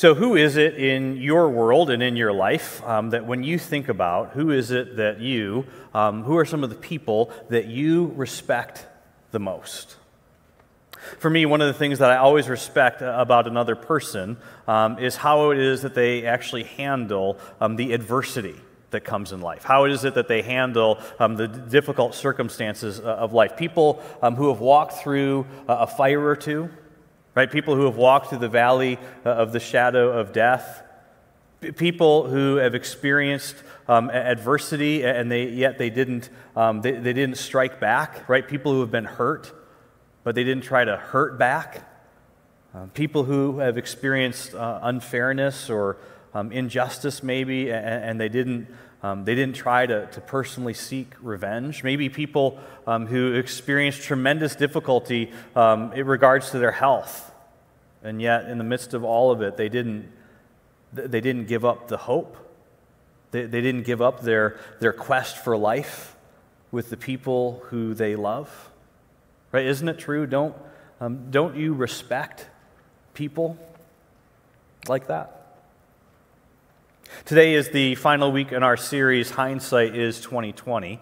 So, who is it in your world and in your life um, that when you think about who is it that you, um, who are some of the people that you respect the most? For me, one of the things that I always respect about another person um, is how it is that they actually handle um, the adversity that comes in life. How is it that they handle um, the difficult circumstances uh, of life? People um, who have walked through a fire or two, right? People who have walked through the valley uh, of the shadow of death. People who have experienced um, adversity and they, yet they didn't, um, they, they didn't strike back, right? People who have been hurt, but they didn't try to hurt back. Uh, people who have experienced uh, unfairness or um, injustice, maybe, and, and they didn't um, they didn't try to, to personally seek revenge. Maybe people um, who experienced tremendous difficulty um, in regards to their health, and yet in the midst of all of it, they didn't, they didn't give up the hope. They, they didn't give up their, their quest for life with the people who they love. Right? Isn't it true? Don't, um, don't you respect people like that? Today is the final week in our series, Hindsight is 2020.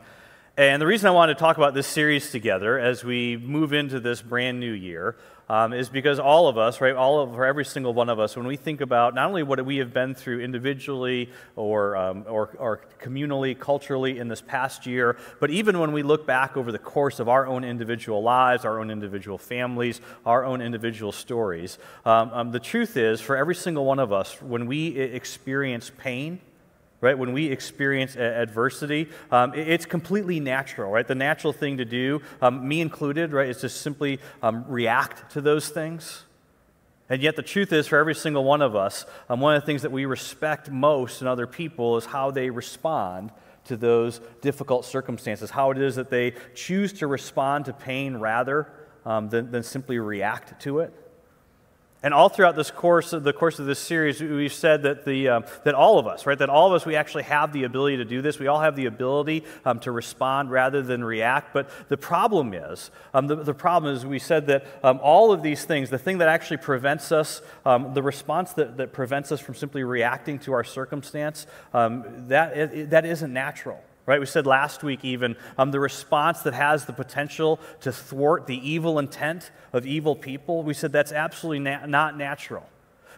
And the reason I wanted to talk about this series together as we move into this brand new year um, is because all of us, right, all of, for every single one of us, when we think about not only what we have been through individually or, um, or, or communally, culturally in this past year, but even when we look back over the course of our own individual lives, our own individual families, our own individual stories, um, um the truth is, for every single one of us, when we experience pain, right? When we experience adversity, um, it's completely natural, right? The natural thing to do, um, me included, right, is to simply um, react to those things. And yet, the truth is, for every single one of us, um, one of the things that we respect most in other people is how they respond to those difficult circumstances, how it is that they choose to respond to pain rather um, than, than simply react to it. And all throughout this course, the course of this series, we've said that, the, uh, that all of us, right, that all of us, we actually have the ability to do this. We all have the ability um, to respond rather than react. But the problem is, um, the, the problem is, we said that um, all of these things, the thing that actually prevents us, um, the response that, that prevents us from simply reacting to our circumstance, um, that, that isn't natural right? We said last week, even, um, the response that has the potential to thwart the evil intent of evil people, we said that's absolutely na- not natural.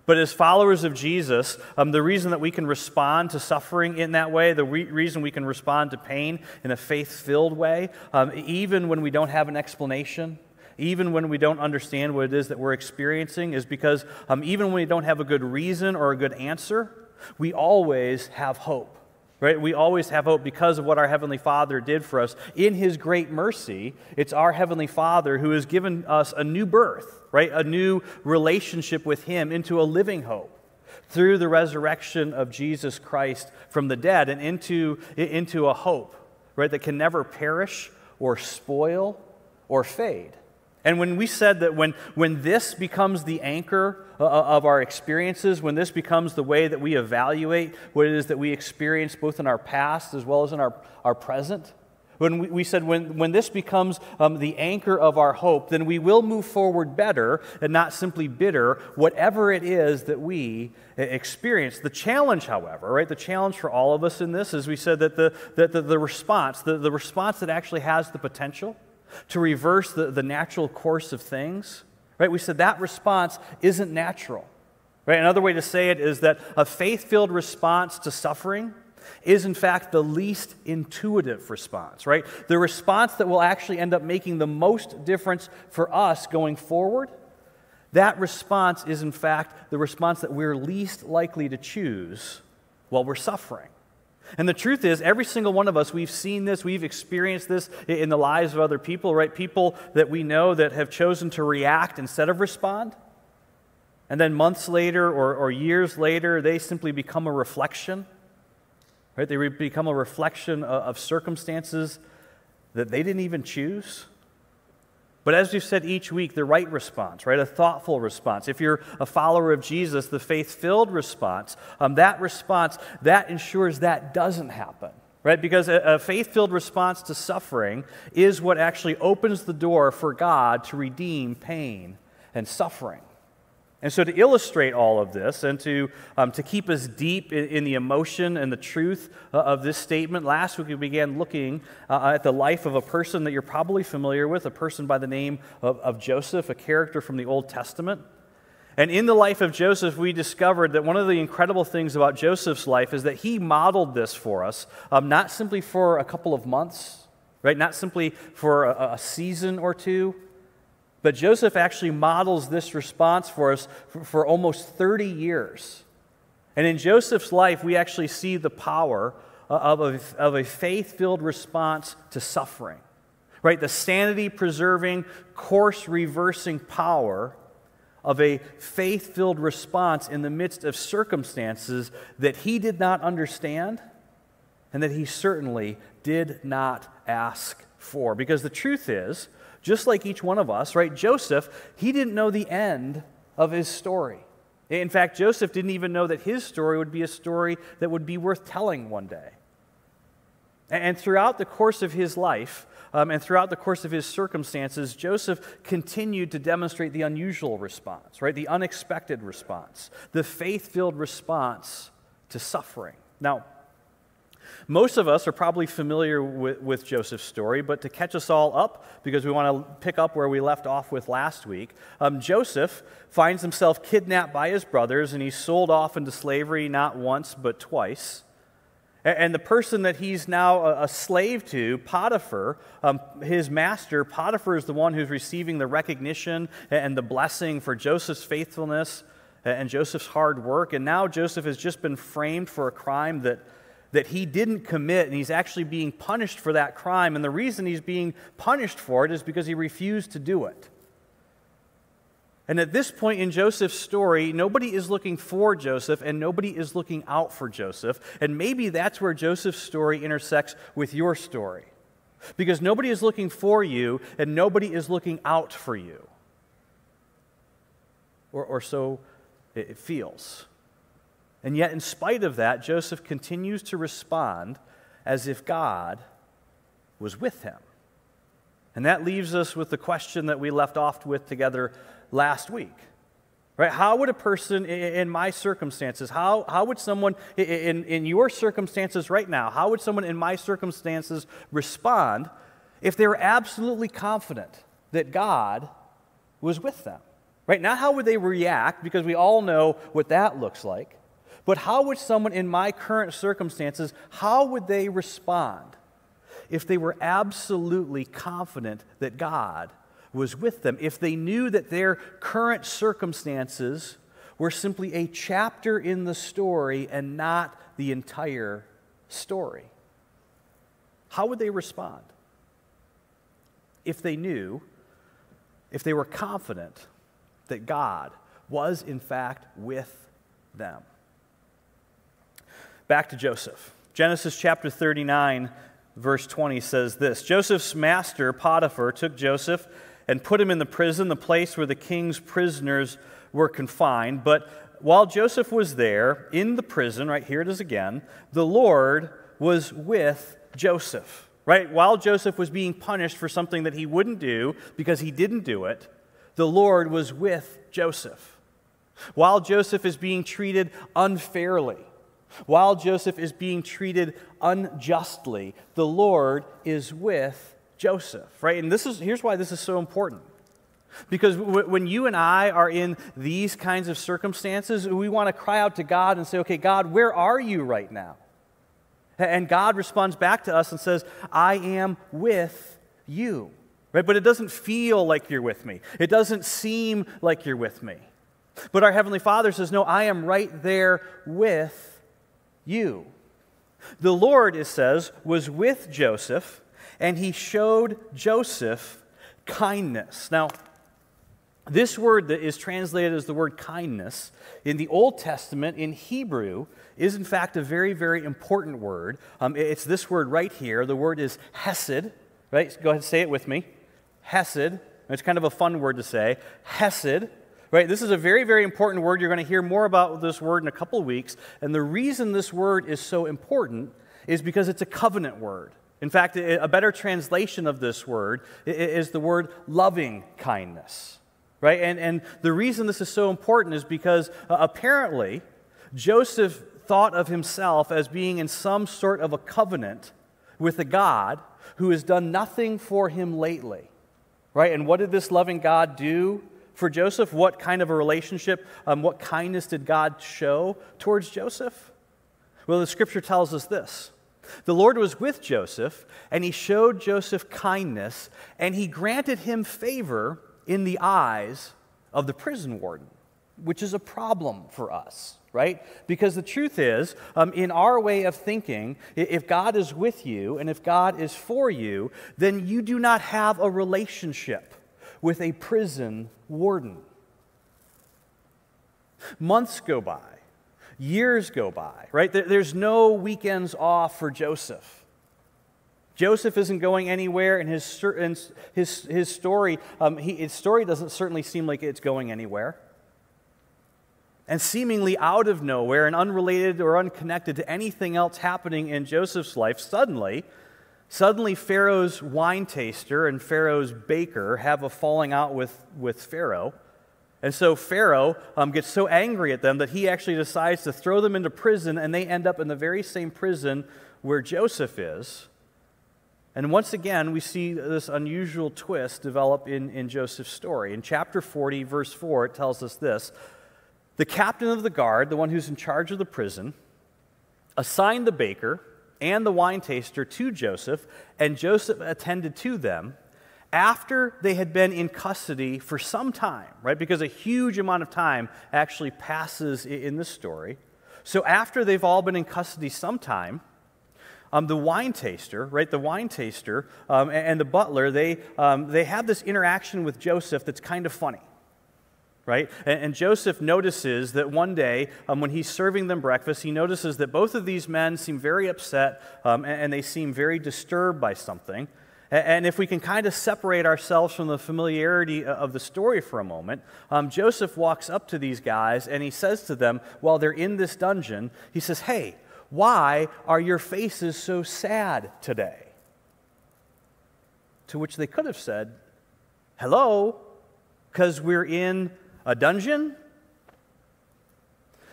But as followers of Jesus, um, the reason that we can respond to suffering in that way, the re- reason we can respond to pain in a faith filled way, um, even when we don't have an explanation, even when we don't understand what it is that we're experiencing, is because um, even when we don't have a good reason or a good answer, we always have hope right? We always have hope because of what our Heavenly Father did for us. In His great mercy, it's our Heavenly Father who has given us a new birth, right? A new relationship with Him into a living hope through the resurrection of Jesus Christ from the dead and into, into a hope, right, that can never perish or spoil or fade. And when we said that when, when this becomes the anchor uh, uh, of our experiences, when this becomes the way that we evaluate what it is that we experience both in our past as well as in our, our present, when we, we said when, when this becomes um, the anchor of our hope, then we will move forward better and not simply bitter, whatever it is that we experience. The challenge, however, right, the challenge for all of us in this is we said that the, that the, the response, the, the response that actually has the potential, to reverse the, the natural course of things, right? We said that response isn't natural. Right? Another way to say it is that a faith filled response to suffering is, in fact, the least intuitive response, right? The response that will actually end up making the most difference for us going forward. That response is, in fact, the response that we're least likely to choose while we're suffering. And the truth is, every single one of us, we've seen this, we've experienced this in the lives of other people, right? People that we know that have chosen to react instead of respond. And then months later or, or years later, they simply become a reflection, right? They become a reflection of, of circumstances that they didn't even choose. But as we've said each week, the right response, right? A thoughtful response. If you're a follower of Jesus, the faith filled response, um, that response, that ensures that doesn't happen, right? Because a, a faith filled response to suffering is what actually opens the door for God to redeem pain and suffering. And so, to illustrate all of this and to, um, to keep us deep in, in, the emotion and the truth uh, of this statement, last week we began looking uh, at the life of a person that you're probably familiar with, a person by the name of, of Joseph, a character from the Old Testament. And in the life of Joseph, we discovered that one of the incredible things about Joseph's life is that he modeled this for us, um, not simply for a couple of months, right? Not simply for a, a season or two but Joseph actually models this response for us for, for almost 30 years. And in Joseph's life, we actually see the power uh, of a, of a faith filled response to suffering, right? The sanity preserving, course reversing power of a faith filled response in the midst of circumstances that he did not understand and that he certainly did not ask for. Because the truth is, just like each one of us, right? Joseph, he didn't know the end of his story. In fact, Joseph didn't even know that his story would be a story that would be worth telling one day. And throughout the course of his life, um, and throughout the course of his circumstances, Joseph continued to demonstrate the unusual response, right? The unexpected response, the faith filled response to suffering. Now, most of us are probably familiar with, with, Joseph's story, but to catch us all up, because we want to pick up where we left off with last week, um, Joseph finds himself kidnapped by his brothers and he's sold off into slavery not once but twice. And the person that he's now a slave to, Potiphar, um, his master, Potiphar is the one who's receiving the recognition and the blessing for Joseph's faithfulness and Joseph's hard work. And now Joseph has just been framed for a crime that that he didn't commit, and he's actually being punished for that crime. And the reason he's being punished for it is because he refused to do it. And at this point in Joseph's story, nobody is looking for Joseph and nobody is looking out for Joseph. And maybe that's where Joseph's story intersects with your story. Because nobody is looking for you and nobody is looking out for you. Or, or so it feels. And yet, in spite of that, Joseph continues to respond as if God was with him. And that leaves us with the question that we left off with together last week. Right? How would a person in my circumstances, how, how would someone in, in your circumstances right now, how would someone in my circumstances respond if they were absolutely confident that God was with them? Right? Not how would they react, because we all know what that looks like. But how would someone in my current circumstances, how would they respond if they were absolutely confident that God was with them? If they knew that their current circumstances were simply a chapter in the story and not the entire story? How would they respond? If they knew, if they were confident that God was in fact with them. Back to Joseph. Genesis chapter 39, verse 20 says this Joseph's master, Potiphar, took Joseph and put him in the prison, the place where the king's prisoners were confined. But while Joseph was there in the prison, right here it is again, the Lord was with Joseph. Right? While Joseph was being punished for something that he wouldn't do because he didn't do it, the Lord was with Joseph. While Joseph is being treated unfairly, while Joseph is being treated unjustly, the Lord is with Joseph, right? And this is, here's why this is so important. Because when you and I are in these kinds of circumstances, we want to cry out to God and say, okay, God, where are you right now? And God responds back to us and says, I am with you. Right? But it doesn't feel like you're with me. It doesn't seem like you're with me. But our Heavenly Father says, No, I am right there with you. The Lord, it says, was with Joseph, and he showed Joseph kindness. Now, this word that is translated as the word kindness in the Old Testament in Hebrew is, in fact, a very, very important word. Um, it's this word right here. The word is hesed, right? Go ahead and say it with me. Hesed. It's kind of a fun word to say. Hesed. Right? This is a very, very important word. You're going to hear more about this word in a couple weeks. And the reason this word is so important is because it's a covenant word. In fact, a better translation of this word is the word loving kindness. right? And, and the reason this is so important is because uh, apparently Joseph thought of himself as being in some sort of a covenant with a God who has done nothing for him lately, right? And what did this loving God do for Joseph? What kind of a relationship, um, what kindness did God show towards Joseph? Well, the scripture tells us this. The Lord was with Joseph, and he showed Joseph kindness, and he granted him favor in the eyes of the prison warden, which is a problem for us, right? Because the truth is, um, in our way of thinking, if God is with you and if God is for you, then you do not have a relationship with a prison warden. Months go by, years go by, right? There's no weekends off for Joseph. Joseph isn't going anywhere, and his, his, his, story, um, he, his story doesn't certainly seem like it's going anywhere. And seemingly out of nowhere and unrelated or unconnected to anything else happening in Joseph's life, suddenly, Suddenly, Pharaoh's wine taster and Pharaoh's baker have a falling out with, with Pharaoh. And so Pharaoh um, gets so angry at them that he actually decides to throw them into prison, and they end up in the very same prison where Joseph is. And once again, we see this unusual twist develop in, in Joseph's story. In chapter 40, verse 4, it tells us this The captain of the guard, the one who's in charge of the prison, assigned the baker and the wine taster to Joseph, and Joseph attended to them after they had been in custody for some time, right? Because a huge amount of time actually passes in this story. So after they've all been in custody some time, um, the wine taster, right, the wine taster um, and, and, the butler, they, um, they have this interaction with Joseph that's kind of funny right? And, and Joseph notices that one day, um, when he's serving them breakfast, he notices that both of these men seem very upset um, and, and, they seem very disturbed by something. And, if we can kind of separate ourselves from the familiarity of the story for a moment, um, Joseph walks up to these guys and he says to them, while they're in this dungeon, he says, Hey, why are your faces so sad today? To which they could have said, Hello, because we're in a dungeon?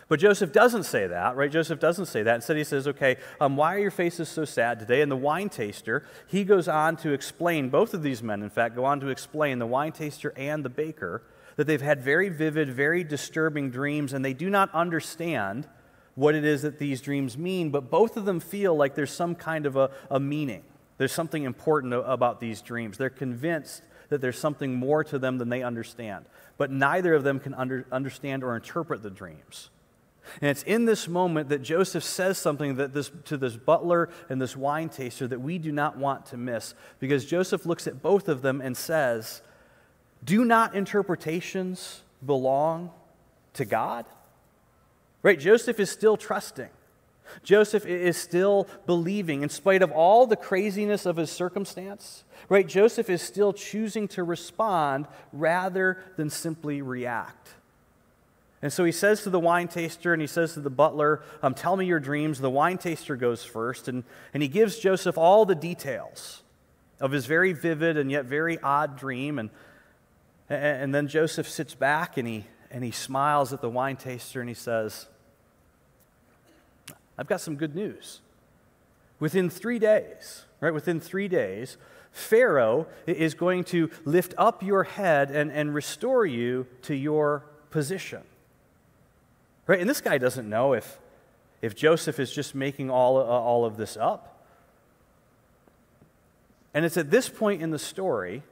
But Joseph doesn't say that, right? Joseph doesn't say that. Instead, he says, okay, um, why are your faces so sad today? And the wine taster, he goes on to explain, both of these men, in fact, go on to explain, the wine taster and the baker, that they've had very vivid, very disturbing dreams, and they do not understand what it is that these dreams mean, but both of them feel like there's some kind of a, a meaning. There's something important about these dreams. They're convinced that there's something more to them than they understand but neither of them can under, understand or interpret the dreams. And it's in this moment that Joseph says something that this, to this butler and this wine taster that we do not want to miss, because Joseph looks at both of them and says, Do not interpretations belong to God? Right? Joseph is still trusting. Joseph is still believing in spite of all the craziness of his circumstance. Right? Joseph is still choosing to respond rather than simply react. And so he says to the wine taster and he says to the butler, um, Tell me your dreams. The wine taster goes first, and, and he gives Joseph all the details of his very vivid and yet very odd dream. And, and then Joseph sits back and he, and he smiles at the wine taster and he says, I've got some good news. Within three days, right, within three days, Pharaoh is going to lift up your head and, and restore you to your position. Right? And this guy doesn't know if, if Joseph is just making all, uh, all of this up. And it's at this point in the story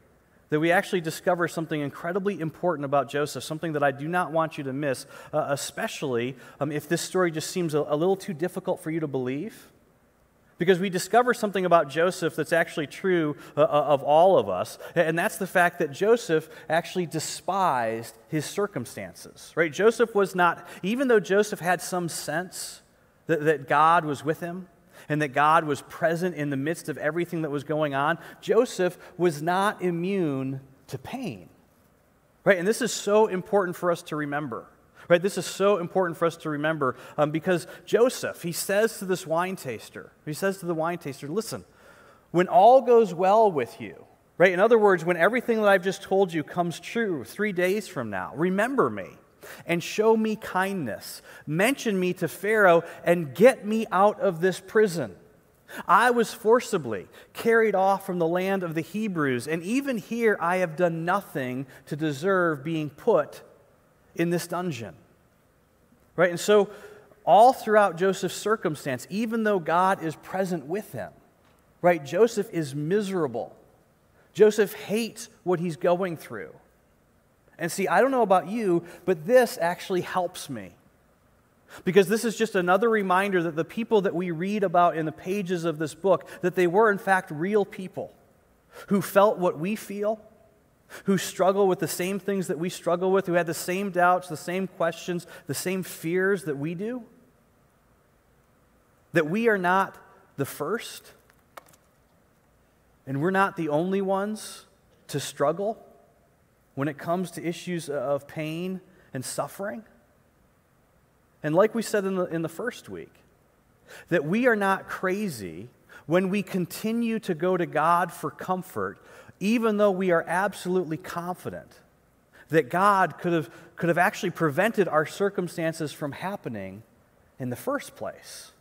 that we actually discover something incredibly important about Joseph, something that I do not want you to miss, uh, especially um, if this story just seems a, a little too difficult for you to believe. Because we discover something about Joseph that's actually true uh, uh, of all of us, and that's the fact that Joseph actually despised his circumstances, right? Joseph was not, even though Joseph had some sense that, that God was with him, and that God was present in the midst of everything that was going on, Joseph was not immune to pain. Right? And this is so important for us to remember. Right? This is so important for us to remember um, because Joseph, he says to this wine taster, he says to the wine taster, listen, when all goes well with you, Right? In other words, when everything that I've just told you comes true three days from now, remember me and show me kindness. Mention me to Pharaoh and get me out of this prison. I was forcibly carried off from the land of the Hebrews, and even here I have done nothing to deserve being put in this dungeon. Right? And so, all throughout Joseph's circumstance, even though God is present with him, right, Joseph is miserable. Joseph hates what he's going through. And see, I don't know about you, but this actually helps me. Because this is just another reminder that the people that we read about in the pages of this book, that they were in fact real people who felt what we feel, who struggle with the same things that we struggle with, who had the same doubts, the same questions, the same fears that we do. That we are not the first, and we're not the only ones to struggle when it comes to issues of pain and suffering. And like we said in the, in the first week, that we are not crazy when we continue to go to God for comfort, even though we are absolutely confident that God could have, could have actually prevented our circumstances from happening in the first place.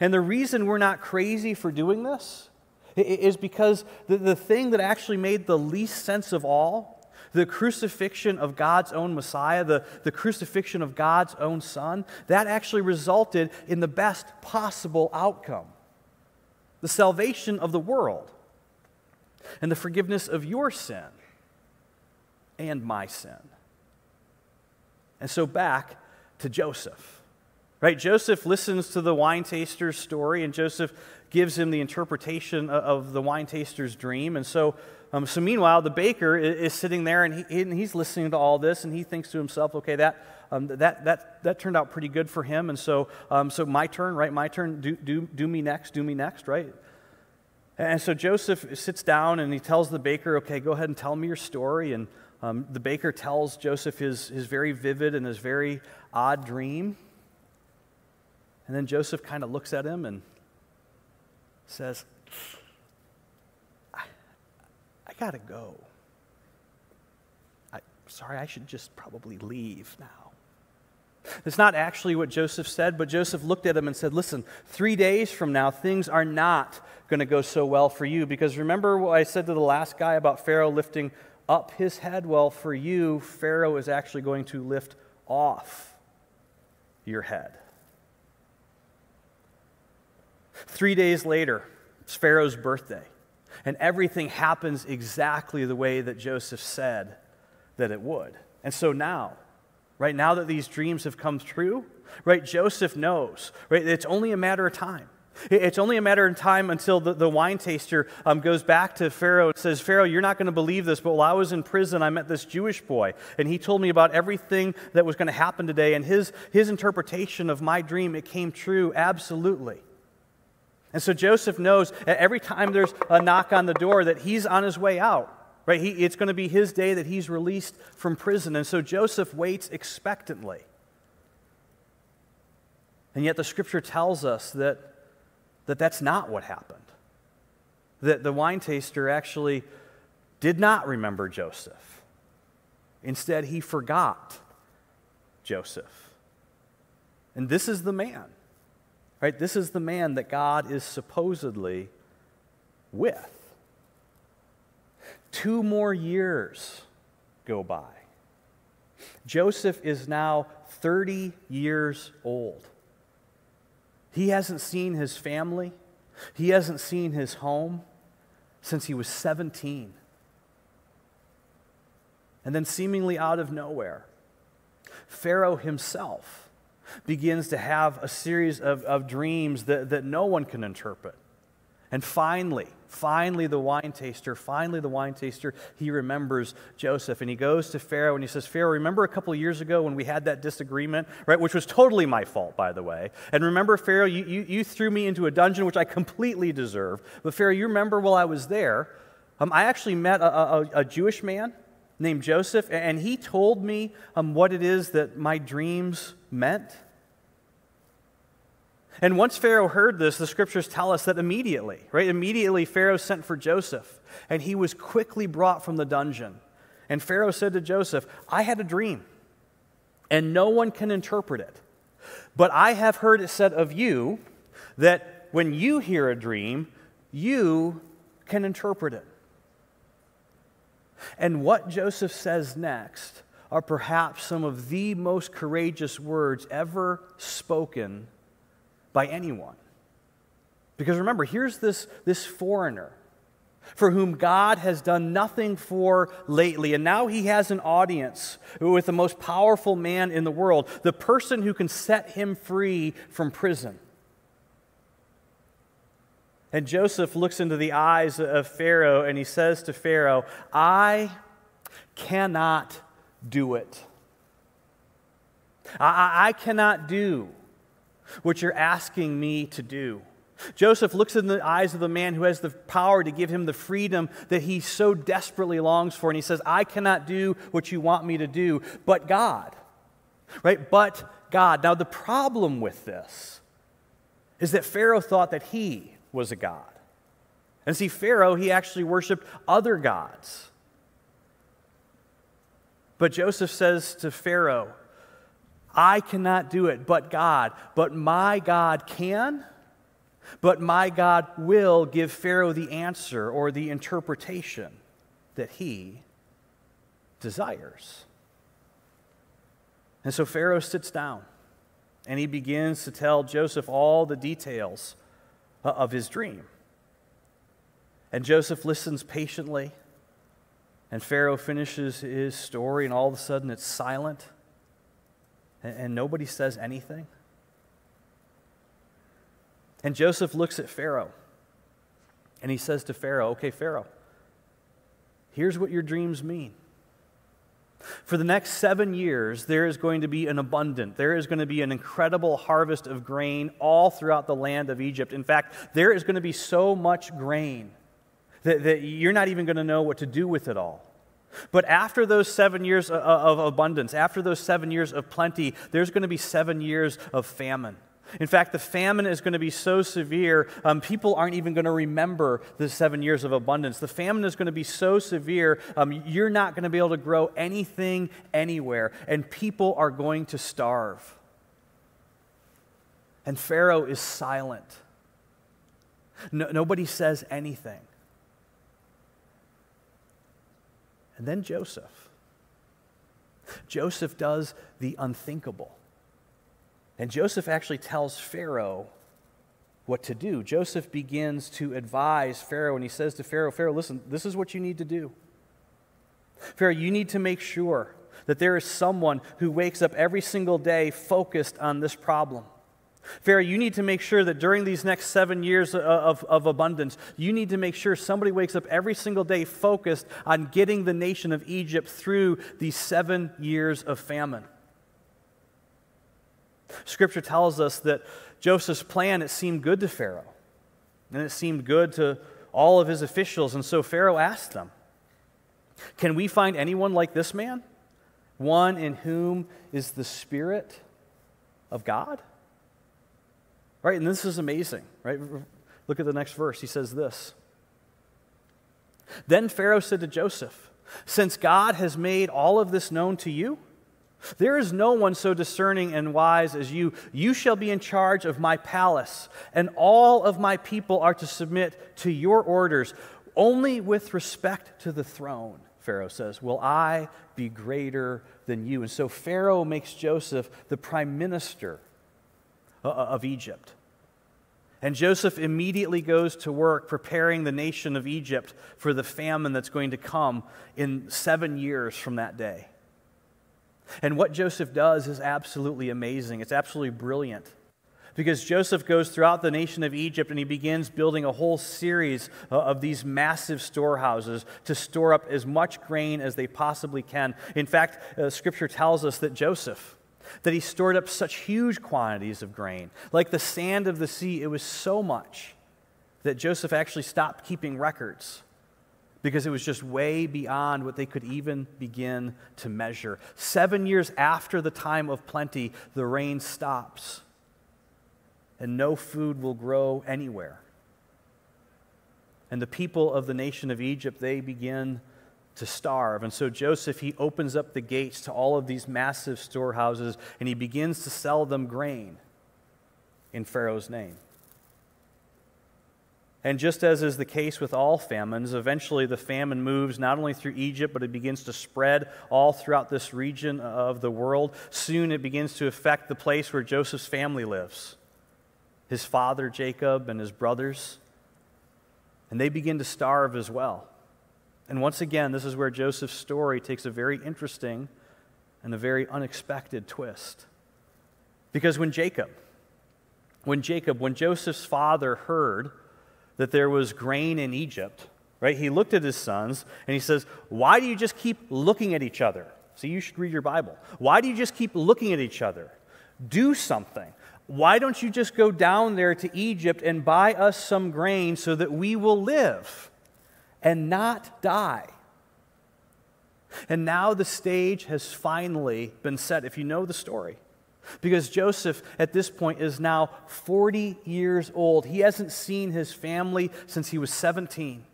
And the reason we're not crazy for doing this is because the, the thing that actually made the least sense of all the crucifixion of God's own Messiah, the, the crucifixion of God's own Son, that actually resulted in the best possible outcome the salvation of the world and the forgiveness of your sin and my sin. And so back to Joseph. Right? Joseph listens to the wine taster's story, and Joseph gives him the interpretation of the wine taster's dream. And so um, so, meanwhile, the baker is, is sitting there and, he, and, he's listening to all this and he thinks to himself, okay, that, um, that, that, that turned out pretty good for him. And so, um, so my turn, right? My turn, do, do, do me next, do me next, right? And so Joseph sits down and he tells the baker, okay, go ahead and tell me your story. And um, the baker tells Joseph his, his very vivid and his very odd dream. And then Joseph kind of looks at him and says, I got to go. I, sorry, I should just probably leave now. It's not actually what Joseph said, but Joseph looked at him and said, Listen, three days from now, things are not going to go so well for you. Because remember what I said to the last guy about Pharaoh lifting up his head? Well, for you, Pharaoh is actually going to lift off your head. Three days later, it's Pharaoh's birthday. And everything happens exactly the way that Joseph said that it would. And so now, right now that these dreams have come true, right, Joseph knows, right, it's only a matter of time. It's only a matter of time until the, the wine taster um, goes back to Pharaoh and says, Pharaoh, you're not going to believe this, but while I was in prison, I met this Jewish boy, and he told me about everything that was going to happen today, and his, his interpretation of my dream, it came true absolutely. And so Joseph knows every time there's a knock on the door that he's on his way out. Right? He, it's going to be his day that he's released from prison. And so Joseph waits expectantly. And yet the scripture tells us that, that that's not what happened. That the wine taster actually did not remember Joseph. Instead, he forgot Joseph. And this is the man Right? This is the man that God is supposedly with. Two more years go by. Joseph is now 30 years old. He hasn't seen his family, he hasn't seen his home since he was 17. And then, seemingly out of nowhere, Pharaoh himself begins to have a series of, of dreams that, that no one can interpret. And finally, finally, the wine taster, finally, the wine taster, he remembers Joseph. And he goes to Pharaoh and he says, Pharaoh, remember a couple years ago when we had that disagreement, right? Which was totally my fault, by the way. And remember, Pharaoh, you, you, you threw me into a dungeon, which I completely deserve. But Pharaoh, you remember while I was there, um, I actually met a, a, a Jewish man named Joseph, and he told me um, what it is that my dreams meant. And once Pharaoh heard this, the scriptures tell us that immediately, right? Immediately, Pharaoh sent for Joseph, and he was quickly brought from the dungeon. And Pharaoh said to Joseph, I had a dream, and no one can interpret it. But I have heard it said of you that when you hear a dream, you can interpret it. And what Joseph says next are perhaps some of the most courageous words ever spoken by anyone. Because remember, here's this, this foreigner for whom God has done nothing for lately. And now he has an audience with the most powerful man in the world, the person who can set him free from prison. And Joseph looks into the eyes of Pharaoh and he says to Pharaoh, I cannot do it. I, I, cannot do what you're asking me to do. Joseph looks in the eyes of the man who has the power to give him the freedom that he so desperately longs for, and he says, I cannot do what you want me to do, but God. Right? But God. Now, the problem with this is that Pharaoh thought that he was a God. And see, Pharaoh, he actually worshiped other gods. But Joseph says to Pharaoh, I cannot do it, but God. But my God can but my God will give Pharaoh the answer or the interpretation that he desires. And so Pharaoh sits down and he begins to tell Joseph all the details Uh, of his dream. And Joseph listens patiently, and Pharaoh finishes his story, and all of a sudden it's silent, and, nobody says anything. And Joseph looks at Pharaoh and he says to Pharaoh, Okay, Pharaoh, here's what your dreams mean. For the next seven years, there is going to be an abundant, there is going to be an incredible harvest of grain all throughout the land of Egypt. In fact, there is going to be so much grain that, that you're not even going to know what to do with it all. But after those seven years of abundance, after those seven years of plenty, there's going to be seven years of famine. In fact, the famine is going to be so severe, um, people aren't even going to remember the seven years of abundance. The famine is going to be so severe, um, you're not going to be able to grow anything anywhere, and people are going to starve. And Pharaoh is silent. No, nobody says anything. And then Joseph. Joseph does the unthinkable. And Joseph actually tells Pharaoh what to do. Joseph begins to advise Pharaoh, and he says to Pharaoh, Pharaoh, listen, this is what you need to do. Pharaoh, you need to make sure that there is someone who wakes up every single day focused on this problem. Pharaoh, you need to make sure that during these next seven years of, of, abundance, you need to make sure somebody wakes up every single day focused on getting the nation of Egypt through these seven years of famine. Scripture tells us that Joseph's plan, it seemed good to Pharaoh. And it seemed good to all of his officials. And so Pharaoh asked them, Can we find anyone like this man? One in whom is the Spirit of God? Right? And this is amazing, right? Look at the next verse. He says this Then Pharaoh said to Joseph, Since God has made all of this known to you, there is no one so discerning and wise as you. You shall be in charge of my palace, and all of my people are to submit to your orders. Only with respect to the throne, Pharaoh says, will I be greater than you. And so Pharaoh makes Joseph the prime minister uh, uh, of Egypt. And Joseph immediately goes to work preparing the nation of Egypt for the famine that's going to come in seven years from that day. And what Joseph does is absolutely amazing. It's absolutely brilliant. Because Joseph goes throughout the nation of Egypt and he begins building a whole series of these massive storehouses to store up as much grain as they possibly can. In fact, uh, scripture tells us that Joseph, that he stored up such huge quantities of grain, like the sand of the sea, it was so much that Joseph actually stopped keeping records because it was just way beyond what they could even begin to measure. Seven years after the time of plenty, the rain stops. and no food will grow anywhere. And the people of the nation of Egypt, they begin to starve. And so Joseph, he opens up the gates to all of these massive storehouses and he begins to sell them grain in Pharaoh's name. And just as is the case with all famines, eventually the famine moves not only through Egypt, but it begins to spread all throughout this region of the world. Soon it begins to affect the place where Joseph's family lives his father Jacob and his brothers. And they begin to starve as well. And once again, this is where Joseph's story takes a very interesting and a very unexpected twist. Because when Jacob, when Jacob, when Joseph's father heard that there was grain in Egypt, right, he looked at his sons and he says, Why do you just keep looking at each other? See, you should read your Bible. Why do you just keep looking at each other? Do something. Why don't you just go down there to Egypt and buy us some grain so that we will live and not die? And now the stage has finally been set, if you know the story. Because Joseph, at this point, is now 40 years old. He hasn't seen his family since he was 17.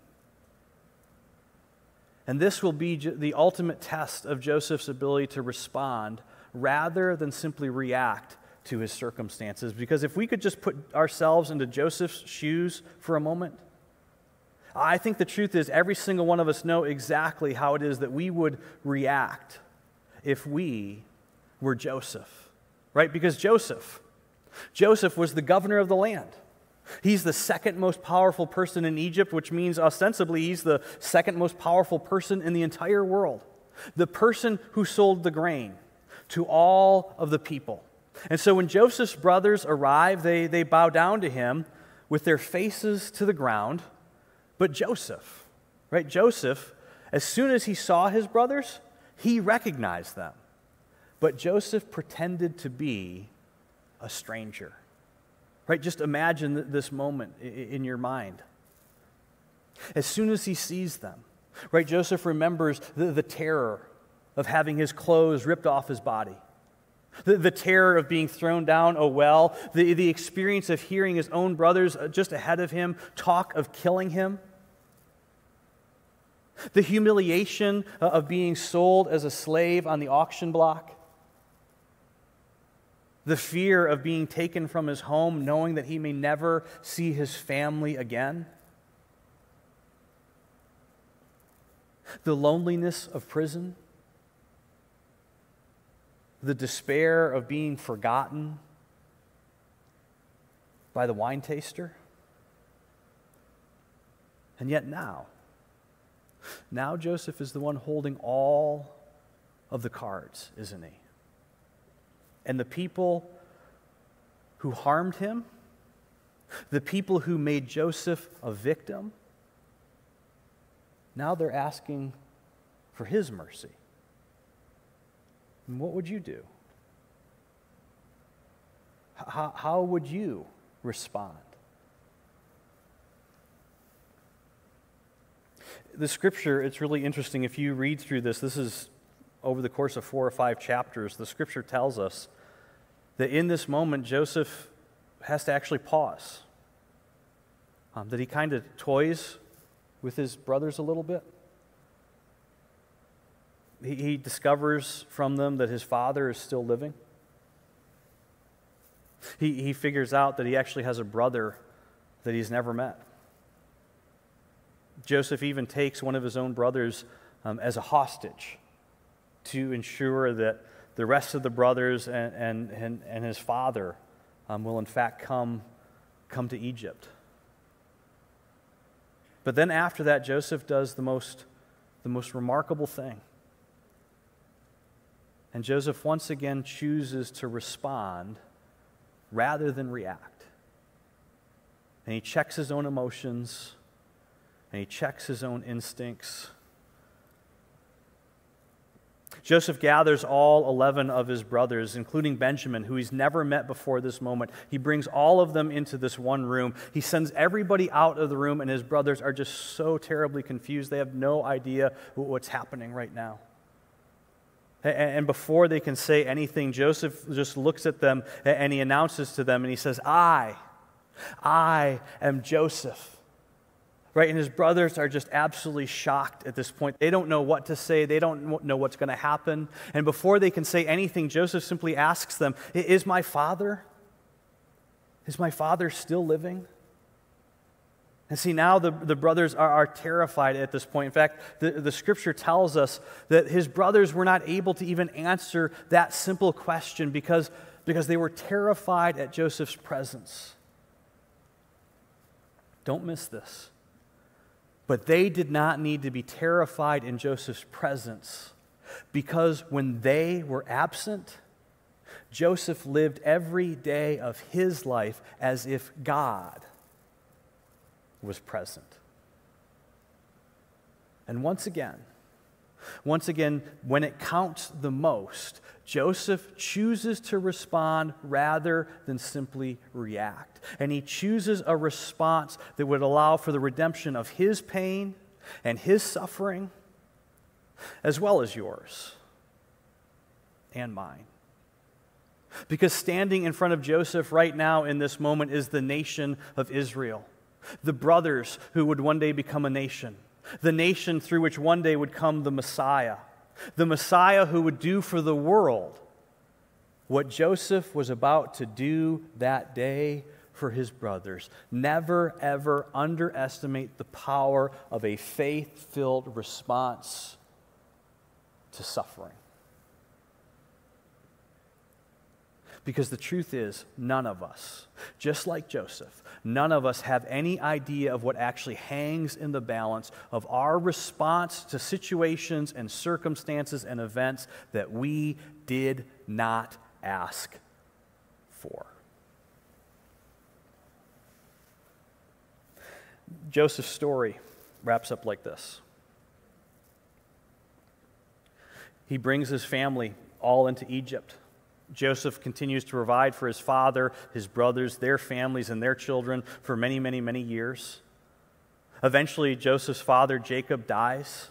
And this will be the ultimate test of Joseph's ability to respond rather than simply react to his circumstances. Because if we could just put ourselves into Joseph's shoes for a moment, I think the truth is every single one of us know exactly how it is that we would react if we were Joseph. Right? Because Joseph, Joseph was the governor of the land. He's the second most powerful person in Egypt, which means ostensibly he's the second most powerful person in the entire world. The person who sold the grain to all of the people. And so when Joseph's brothers arrive, they, they bow down to him with their faces to the ground. But Joseph, right? Joseph, as soon as he saw his brothers, he recognized them. But Joseph pretended to be a stranger. Right? Just imagine this moment in your mind. As soon as he sees them, right, Joseph remembers the, the terror of having his clothes ripped off his body the, the terror of being thrown down a well, the, the experience of hearing his own brothers uh, just ahead of him talk of killing him, the humiliation uh, of being sold as a slave on the auction block, the fear of being taken from his home, knowing that he may never see his family again. The loneliness of prison, the despair of being forgotten by the wine taster. And yet now, now Joseph is the one holding all of the cards, isn't he? And the people who harmed him, the people who made Joseph a victim, now they're asking for his mercy. And what would you do? How, how would you respond? The scripture, it's really interesting. If you read through this, this is over the course of four or five chapters, the scripture tells us that in this moment, Joseph has to actually pause. Um, that he kind of toys with his brothers a little bit he, he discovers from them that his father is still living. He, he figures out that he actually has a brother that he's never met. Joseph even takes one of his own brothers um, as a hostage to ensure that the rest of the brothers and, and, and, and his father um, will, in fact, come, come to Egypt. But then after that, Joseph does the most, the most remarkable thing. And Joseph once again chooses to respond rather than react. And he checks his own emotions and he checks his own instincts. Joseph gathers all 11 of his brothers, including Benjamin, who he's never met before this moment. He brings all of them into this one room. He sends everybody out of the room, and his brothers are just so terribly confused. They have no idea what's happening right now. And before they can say anything, Joseph just looks at them and he announces to them and he says, I, I am Joseph. Right? And his brothers are just absolutely shocked at this point. They don't know what to say, they don't know what's going to happen. And before they can say anything, Joseph simply asks them, Is my father? Is my father still living? And see, now the, the brothers are, are terrified at this point. In fact, the, the scripture tells us that his brothers were not able to even answer that simple question because, because they were terrified at Joseph's presence. Don't miss this. But they did not need to be terrified in Joseph's presence because when they were absent, Joseph lived every day of his life as if God was present. And once again, once again, when it counts the most, Joseph chooses to respond rather than simply react. And he chooses a response that would allow for the redemption of his pain and his suffering, as well as yours and mine. Because standing in front of Joseph right now in this moment is the nation of Israel, the brothers who would one day become a nation, the nation through which one day would come the Messiah, the Messiah who would do for the world what Joseph was about to do that day for his brothers. Never, ever underestimate the power of a faith filled response to suffering. Because the truth is, none of us, just like Joseph, none of us have any idea of what actually hangs in the balance of our response to situations and circumstances and events that we did not ask for. Joseph's story wraps up like this. He brings his family all into Egypt. Joseph continues to provide for his father, his brothers, their families, and their children for many, many, many years. Eventually, Joseph's father, Jacob, dies.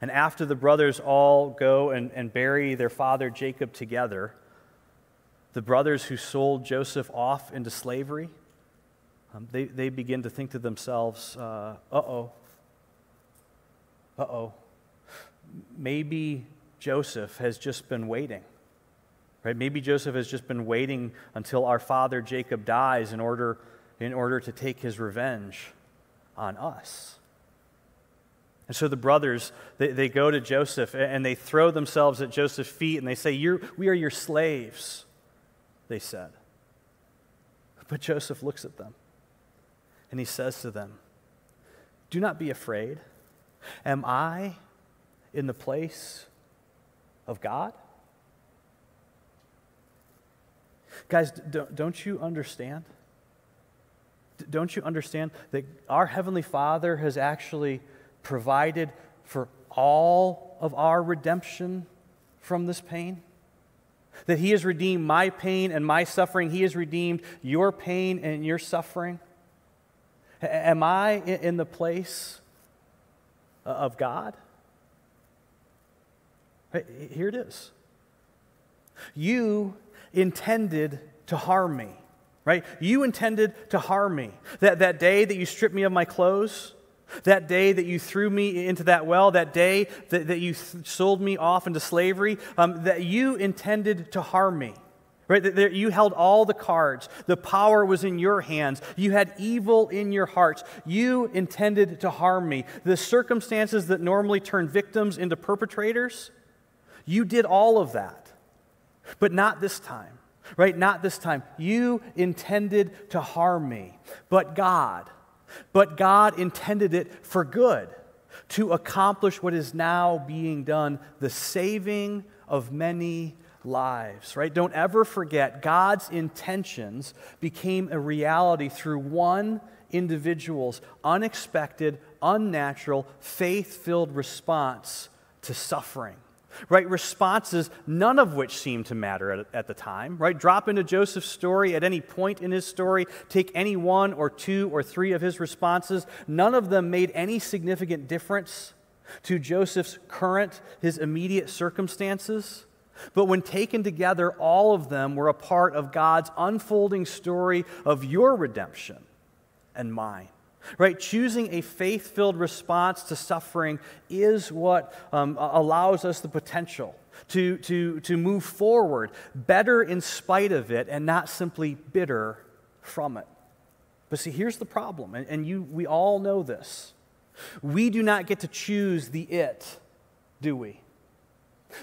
And after the brothers all go and, and bury their father, Jacob, together, the brothers who sold Joseph off into slavery, um, they, they begin to think to themselves, uh oh, uh oh, maybe Joseph has just been waiting Right? Maybe Joseph has just been waiting until our father Jacob dies in order, in order to take his revenge on us. And so the brothers, they, they go to Joseph and they throw themselves at Joseph's feet and they say, You're, We are your slaves, they said. But Joseph looks at them and he says to them, Do not be afraid. Am I in the place of God? Guys, don't you understand? Don't you understand that our Heavenly Father has actually provided for all of our redemption from this pain? That He has redeemed my pain and my suffering, He has redeemed your pain and your suffering? Am I in the place of God? Here it is. You intended to harm me, right? You intended to harm me. That, that day that you stripped me of my clothes, that day that you threw me into that well, that day that, that you th- sold me off into slavery, um, that you intended to harm me. Right? That you held all the cards. The power was in your hands. You had evil in your hearts. You intended to harm me. The circumstances that normally turn victims into perpetrators, you did all of that. But not this time, right? Not this time. You intended to harm me, but God, but God intended it for good to accomplish what is now being done the saving of many lives, right? Don't ever forget God's intentions became a reality through one individual's unexpected, unnatural, faith filled response to suffering right? Responses, none of which seem to matter at, at, the time, right? Drop into Joseph's story at any point in his story, take any one or two or three of his responses. None of them made any significant difference to Joseph's current, his immediate circumstances. But when taken together, all of them were a part of God's unfolding story of your redemption and mine. Right? Choosing a faith filled response to suffering is what um, allows us the potential to, to, to move forward better in spite of it and not simply bitter from it. But see, here's the problem, and, and you, we all know this. We do not get to choose the it, do we?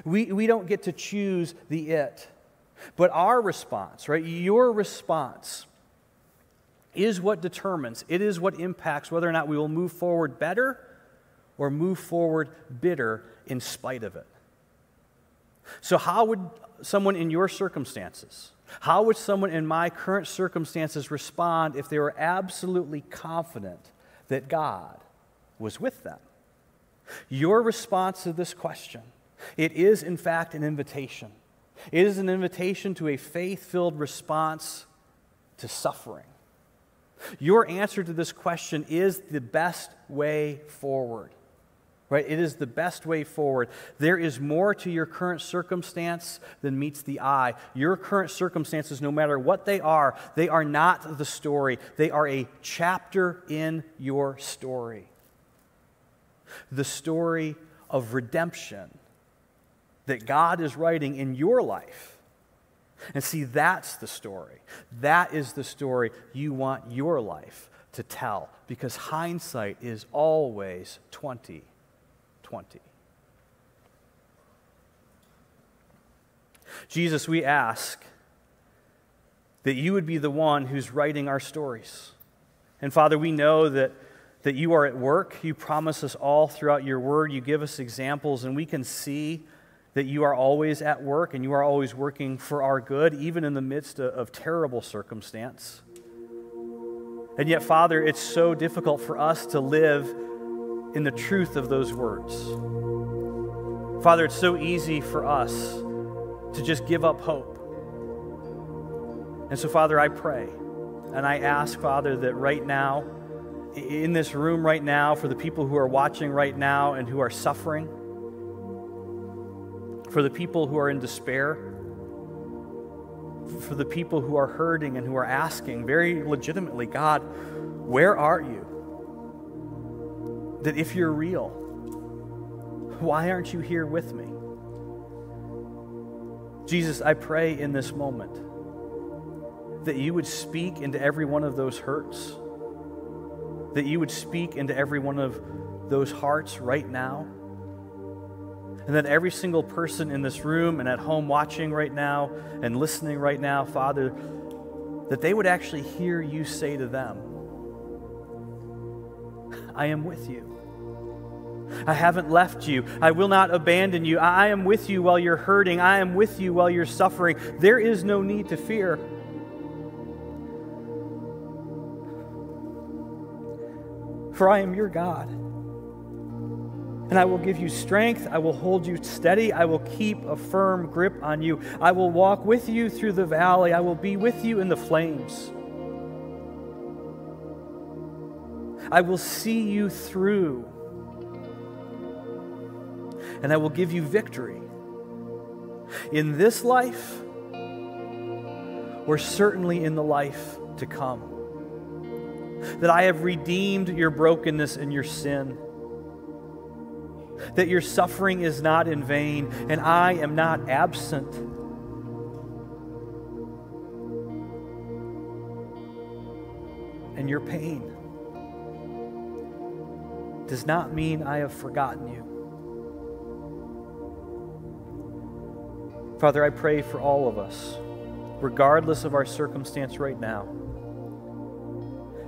We, we don't get to choose the it. But our response, right, your response, is what determines, it is what impacts whether or not we will move forward better or move forward bitter in spite of it. So, how would someone in your circumstances, how would someone in my current circumstances respond if they were absolutely confident that God was with them? Your response to this question, it is in fact an invitation. It is an invitation to a faith filled response to suffering. Your answer to this question is the best way forward. Right? It is the best way forward. There is more to your current circumstance than meets the eye. Your current circumstances, no matter what they are, they are not the story. They are a chapter in your story. The story of redemption that God is writing in your life. And see, that's the story. That is the story you want your life to tell because hindsight is always 20 20. Jesus, we ask that you would be the one who's writing our stories. And Father, we know that, that you are at work. You promise us all throughout your word. You give us examples, and we can see that you are always at work and you are always working for our good, even in the midst of, of terrible circumstance. And yet, Father, it's so difficult for us to live in the truth of those words. Father, it's so easy for us to just give up hope. And so, Father, I pray and I ask, Father, that right now, in this room right now, for the people who are watching right now and who are suffering, for the people who are in despair, for the people who are hurting and who are asking very legitimately, God, where are you? that if you're real, why aren't you here with me? Jesus, I pray in this moment that you would speak into every one of those hurts, that you would speak into every one of those hearts right now, and that every single person in this room and at home watching right now and listening right now, Father, that they would actually hear you say to them, I am with you. I haven't left you. I will not abandon you. I am with you while you're hurting. I am with you while you're suffering. There is no need to fear. For I am your God. And I will give you strength. I will hold you steady. I will keep a firm grip on you. I will walk with you through the valley. I will be with you in the flames. I will see you through and I will give you victory. In this life, or certainly in the life to come. That I have redeemed your brokenness and your sin. That your suffering is not in vain, and I am not absent. And your pain does not mean I have forgotten you. Father, I pray for all of us, regardless of our circumstance right now,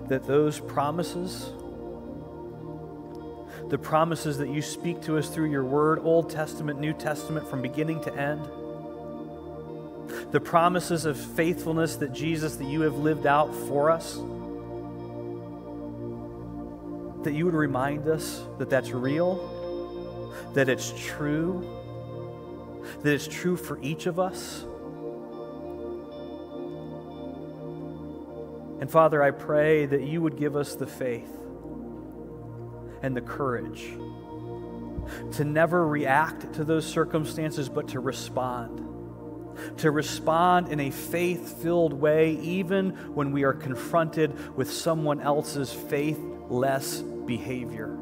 that those promises, the promises that you speak to us through your word, Old Testament, New Testament, from beginning to end, the promises of faithfulness that Jesus, that you have lived out for us, that you would remind us that that's real, that it's true that it's true for each of us. And Father, I pray that you would give us the faith and the courage to never react to those circumstances, but to respond. To respond in a faith filled way, even when we are confronted with someone else's faithless behavior.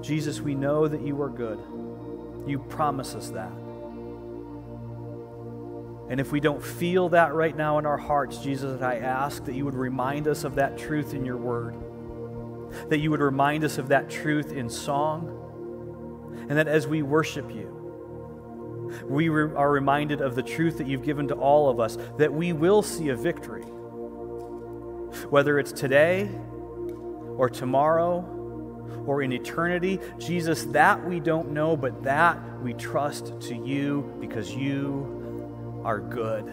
Jesus, we know that you are good. You promise us that. And if we don't feel that right now in our hearts, Jesus, I ask that you would remind us of that truth in your word, that you would remind us of that truth in song, and that as we worship you, we re- are reminded of the truth that you've given to all of us, that we will see a victory. Whether it's today or tomorrow or in eternity, Jesus, that we don't know, but that we trust to you because you are good.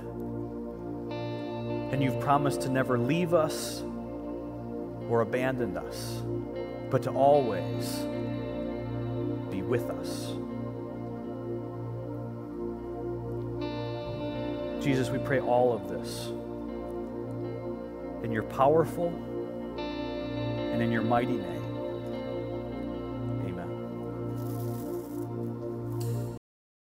And you've promised to never leave us or abandon us, but to always be with us. Jesus, we pray all of this in your powerful and in your mighty name.